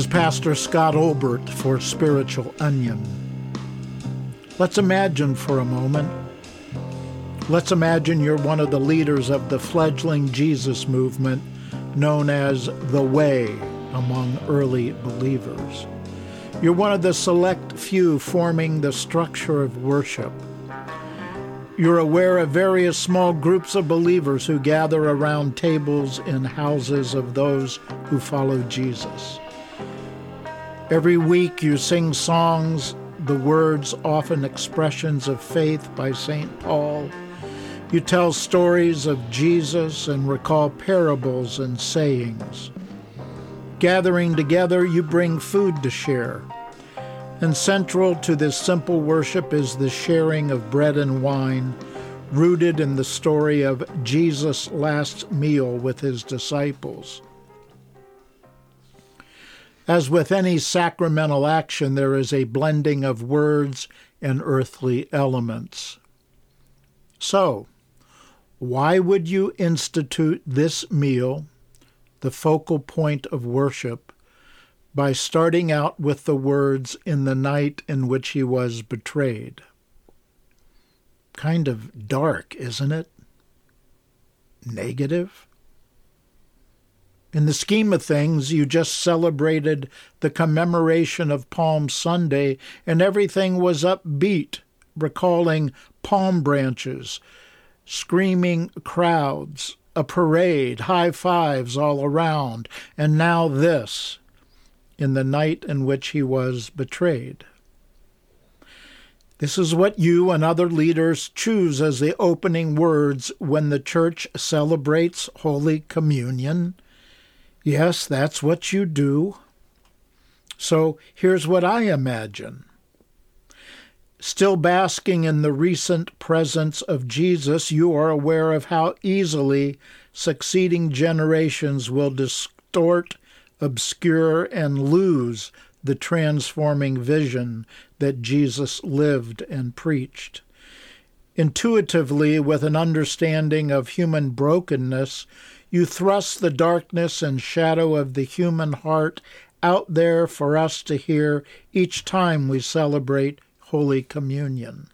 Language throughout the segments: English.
Is Pastor Scott Olbert for Spiritual Onion. Let's imagine for a moment. Let's imagine you're one of the leaders of the fledgling Jesus movement known as the Way among early believers. You're one of the select few forming the structure of worship. You're aware of various small groups of believers who gather around tables in houses of those who follow Jesus. Every week you sing songs, the words, often expressions of faith by St. Paul. You tell stories of Jesus and recall parables and sayings. Gathering together, you bring food to share. And central to this simple worship is the sharing of bread and wine, rooted in the story of Jesus' last meal with his disciples. As with any sacramental action, there is a blending of words and earthly elements. So, why would you institute this meal, the focal point of worship, by starting out with the words, in the night in which he was betrayed? Kind of dark, isn't it? Negative? In the scheme of things, you just celebrated the commemoration of Palm Sunday, and everything was upbeat, recalling palm branches, screaming crowds, a parade, high fives all around, and now this, in the night in which he was betrayed. This is what you and other leaders choose as the opening words when the church celebrates Holy Communion Yes, that's what you do. So here's what I imagine. Still basking in the recent presence of Jesus, you are aware of how easily succeeding generations will distort, obscure, and lose the transforming vision that Jesus lived and preached. Intuitively, with an understanding of human brokenness, you thrust the darkness and shadow of the human heart out there for us to hear each time we celebrate Holy Communion.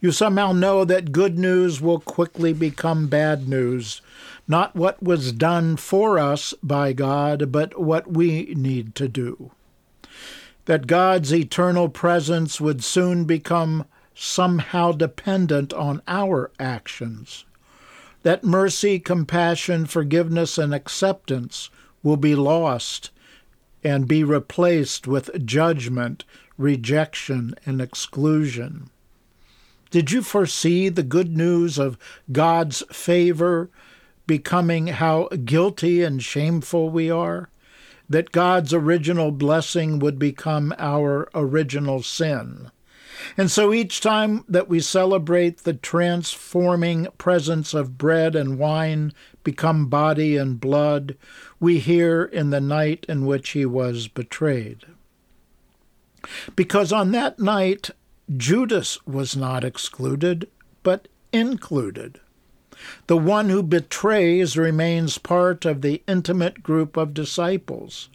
You somehow know that good news will quickly become bad news, not what was done for us by God, but what we need to do. That God's eternal presence would soon become somehow dependent on our actions that mercy, compassion, forgiveness, and acceptance will be lost and be replaced with judgment, rejection, and exclusion. Did you foresee the good news of God's favor becoming how guilty and shameful we are? That God's original blessing would become our original sin? And so each time that we celebrate the transforming presence of bread and wine become body and blood, we hear in the night in which he was betrayed. Because on that night, Judas was not excluded, but included. The one who betrays remains part of the intimate group of disciples.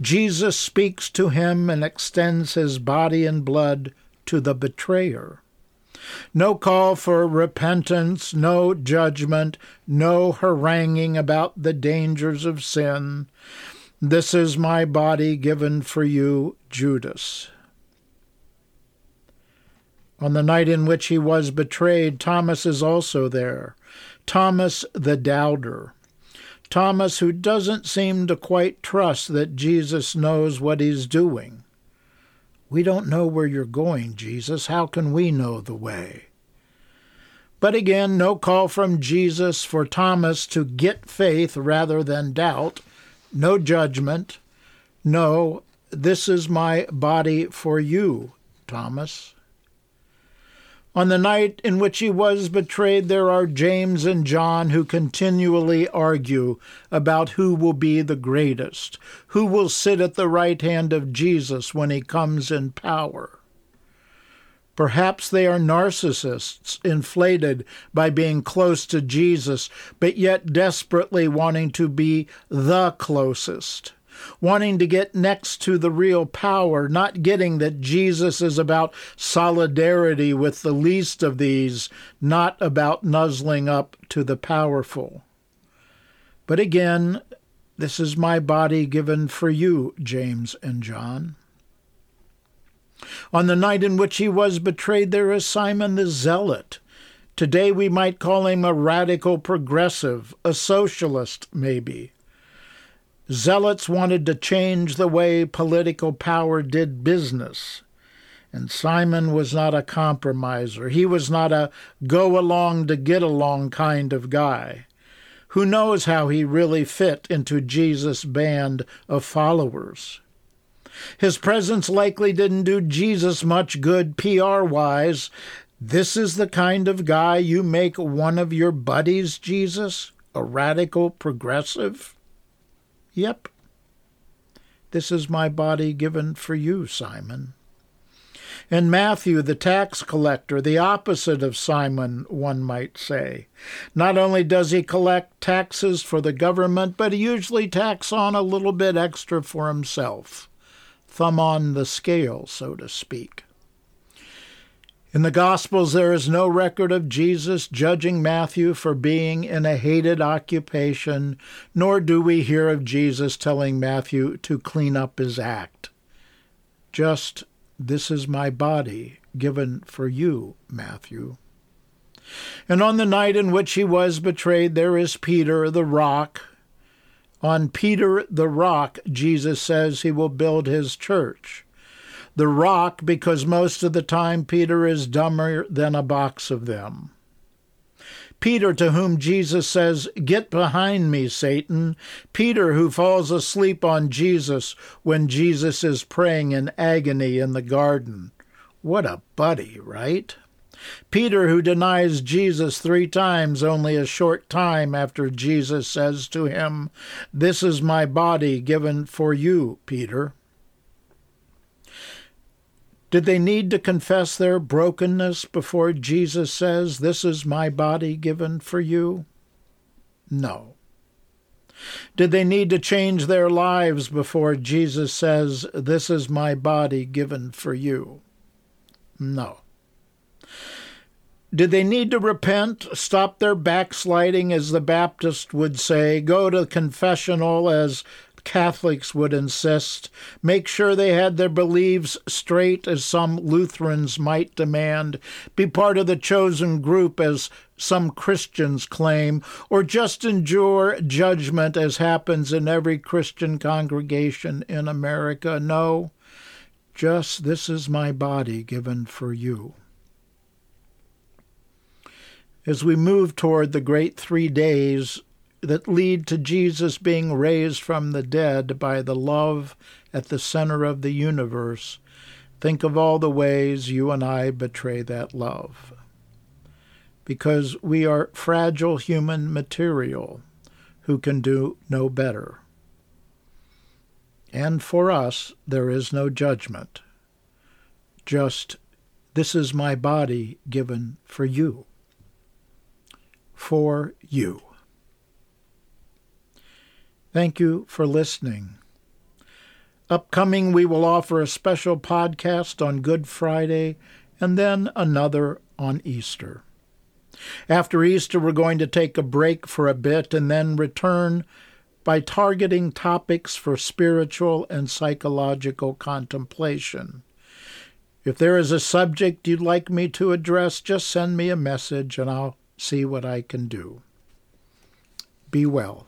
Jesus speaks to him and extends his body and blood to the betrayer. No call for repentance, no judgment, no haranguing about the dangers of sin. This is my body given for you, Judas. On the night in which he was betrayed, Thomas is also there. Thomas the doubter. Thomas who doesn't seem to quite trust that Jesus knows what he's doing. We don't know where you're going, Jesus. How can we know the way? But again, no call from Jesus for Thomas to get faith rather than doubt. No judgment. No, this is my body for you, Thomas. On the night in which he was betrayed, there are James and John who continually argue about who will be the greatest, who will sit at the right hand of Jesus when he comes in power. Perhaps they are narcissists, inflated by being close to Jesus, but yet desperately wanting to be the closest. Wanting to get next to the real power, not getting that Jesus is about solidarity with the least of these, not about nuzzling up to the powerful. But again, this is my body given for you, James and John. On the night in which he was betrayed, there is Simon the Zealot. Today we might call him a radical progressive, a socialist, maybe. Zealots wanted to change the way political power did business. And Simon was not a compromiser. He was not a go along to get along kind of guy. Who knows how he really fit into Jesus' band of followers? His presence likely didn't do Jesus much good PR wise. This is the kind of guy you make one of your buddies, Jesus? A radical progressive? Yep. This is my body given for you, Simon. And Matthew, the tax collector, the opposite of Simon, one might say. Not only does he collect taxes for the government, but he usually tacks on a little bit extra for himself. Thumb on the scale, so to speak. In the Gospels, there is no record of Jesus judging Matthew for being in a hated occupation, nor do we hear of Jesus telling Matthew to clean up his act. Just this is my body given for you, Matthew. And on the night in which he was betrayed, there is Peter the rock. On Peter the rock, Jesus says he will build his church. The rock, because most of the time Peter is dumber than a box of them. Peter, to whom Jesus says, Get behind me, Satan. Peter, who falls asleep on Jesus when Jesus is praying in agony in the garden. What a buddy, right? Peter, who denies Jesus three times only a short time after Jesus says to him, This is my body given for you, Peter. Did they need to confess their brokenness before Jesus says, This is my body given for you? No. Did they need to change their lives before Jesus says, This is my body given for you? No. Did they need to repent, stop their backsliding, as the Baptist would say, go to confessional, as Catholics would insist, make sure they had their beliefs straight, as some Lutherans might demand, be part of the chosen group, as some Christians claim, or just endure judgment, as happens in every Christian congregation in America. No, just this is my body given for you. As we move toward the great three days that lead to Jesus being raised from the dead by the love at the center of the universe, think of all the ways you and I betray that love. Because we are fragile human material who can do no better. And for us, there is no judgment. Just, this is my body given for you. For you. Thank you for listening. Upcoming, we will offer a special podcast on Good Friday and then another on Easter. After Easter, we're going to take a break for a bit and then return by targeting topics for spiritual and psychological contemplation. If there is a subject you'd like me to address, just send me a message and I'll see what I can do. Be well.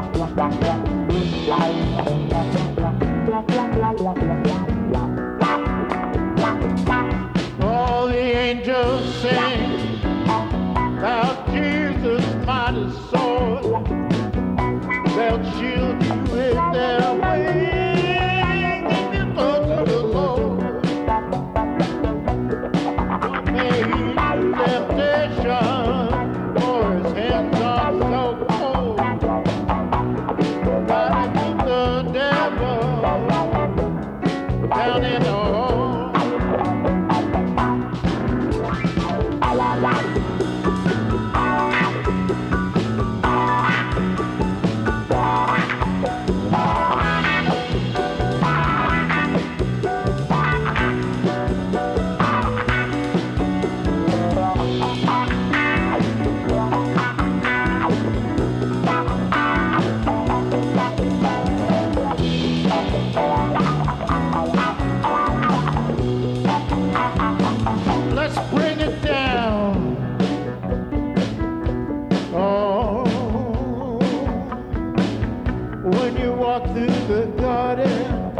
Bye. you walk through the garden,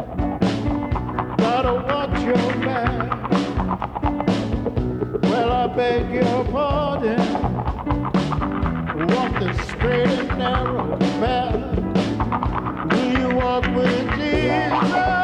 gotta watch your back. Well, I beg your pardon. Walk the straight and narrow path. Will you walk with Jesus?